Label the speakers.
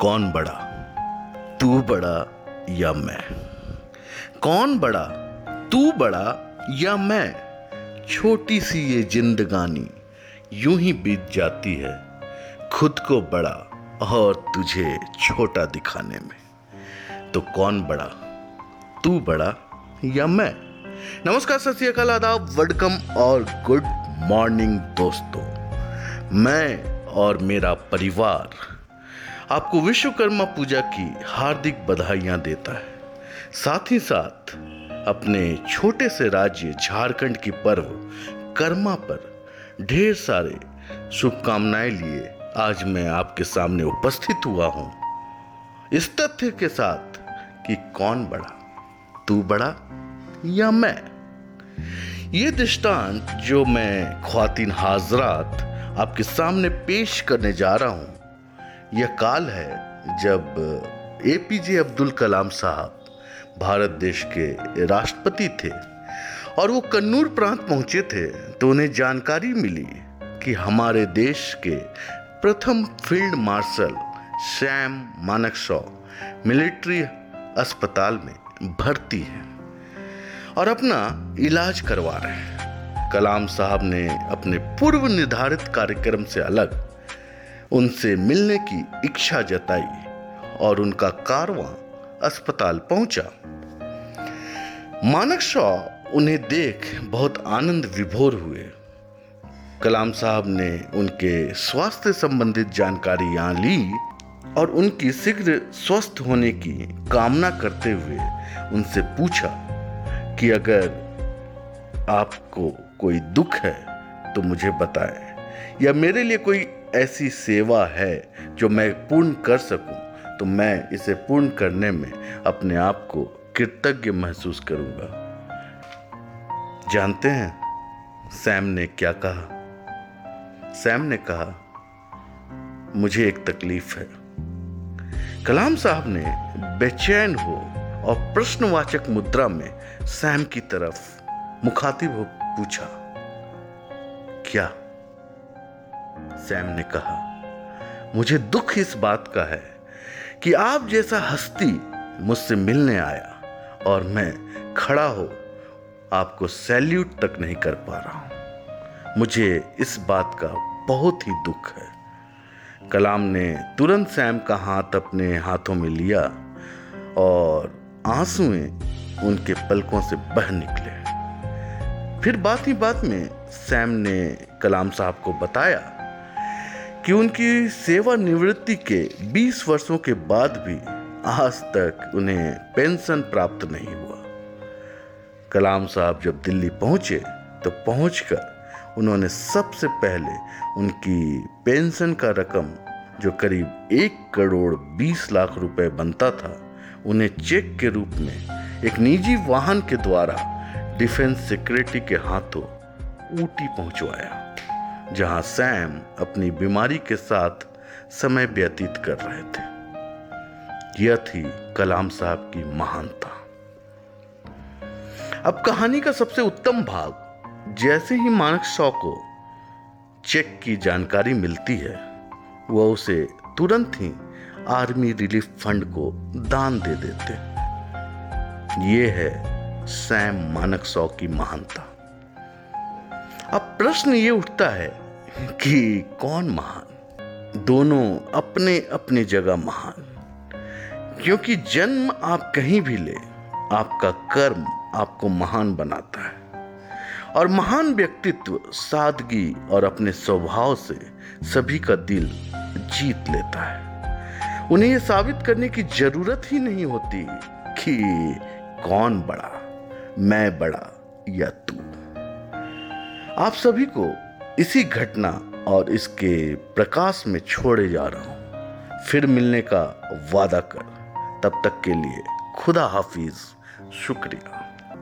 Speaker 1: कौन बड़ा? तू बड़ा या मैं? कौन बड़ा? तू बड़ा या मैं? छोटी सी ये जिंदगानी यूँ ही बीत जाती है खुद को बड़ा और तुझे छोटा दिखाने में। तो कौन बड़ा? तू बड़ा या मैं? नमस्कार, सत श्री अकाल, आदाब वेलकम और गुड मॉर्निंग दोस्तों। मैं और मेरा परिवार आपको विश्वकर्मा पूजा की हार्दिक बधाइयाँ देता है। साथ ही साथ, अपने छोटे से राज्य झारखंड की पर्व कर्मा पर ढेर सारे शुभकामनाएँ लिए आज मैं आपके सामने उपस्थित हुआ हूँ। इस तथ्य के साथ कि कौन बड़ा, तू बड़ा या मैं? ये दृष्टांत जो मैं ख्वातीन हाजरात आपके सामने पेश करने जा रहा हूँ यह काल है जब ए पी जे अब्दुल कलाम साहब भारत देश के राष्ट्रपति थे और वो कन्नूर प्रांत पहुँचे थे तो उन्हें जानकारी मिली कि हमारे देश के प्रथम field marshal Sam Manekshaw military अस्पताल में भर्ती है और अपना इलाज करवा रहे हैं। कलाम साहब ने अपने पूर्व निर्धारित कार्यक्रम से अलग उनसे मिलने की इच्छा जताई और उनका कारवां अस्पताल पहुँचा। मानक शॉ उन्हें देख बहुत आनंद विभोर हुए। कलाम साहब ने उनके स्वास्थ्य संबंधित जानकारी यहाँ ली और उनकी शीघ्र स्वस्थ होने की कामना करते हुए उनसे पूछा कि अगर आपको कोई दुख है तो मुझे बताएँ या मेरे लिए कोई ऐसी सेवा है जो मैं पूर्ण कर सकूँ तो मैं इसे पूर्ण करने में अपने आप को कृतज्ञ महसूस करूँगा। जानते हैं, सैम ने क्या कहा? सैम ने कहा, मुझे एक तकलीफ़ है। कलाम साहब ने बेचैन हो और प्रश्नवाचक मुद्रा में सैम की तरफ़ मुखातिब हो पूछा, क्या सैम ने कहा, मुझे दुख इस बात का है कि आप जैसा हस्ती मुझसे मिलने आया और मैं खड़ा हो आपको सैल्यूट तक नहीं कर पा रहा हूँ। मुझे इस बात का बहुत ही दुख है। कलाम ने तुरंत सैम का हाथ अपने हाथों में लिया और आंसुएँ उनके पलकों से बह निकले। फिर बात ही बात में सैम ने कलाम साहब को बताया कि उनकी सेवानिवृत्ति के 20 वर्षों के बाद भी आज तक उन्हें पेंशन प्राप्त नहीं हुआ। कलाम साहब जब दिल्ली पहुँचे तो पहुंचकर उन्होंने सबसे पहले उनकी पेंशन का रकम, जो करीब एक करोड़ बीस लाख रुपए बनता था, उन्हें चेक के रूप में एक निजी वाहन के द्वारा डिफेंस सेक्रेटरी के हाथों ऊटी पहुंचवाया। जहाँ सैम अपनी बीमारी के साथ समय व्यतीत कर रहे थे। यह थी कलाम साहब की महानता। अब कहानी का सबसे उत्तम भाग, जैसे ही मानक शॉ को चेक की जानकारी मिलती है, वह उसे तुरंत ही आर्मी रिलीफ फंड को दान दे देते ये है सैम मानक सौ की महानता। अब प्रश्न ये उठता है कि कौन महान? दोनों अपने अपने जगह महान। क्योंकि जन्म आप कहीं भी ले, आपका कर्म आपको महान बनाता है। और महान व्यक्तित्व सादगी और अपने स्वभाव से सभी का दिल जीत लेता है। उन्हें यह साबित करने की ज़रूरत ही नहीं होती कि कौन बड़ा, मैं बड़ा या तू। आप सभी को इसी घटना और इसके प्रकाश में छोड़े जा रहा हूँ। फिर मिलने का वादा कर। तब तक के लिए खुदा हाफिज। शुक्रिया।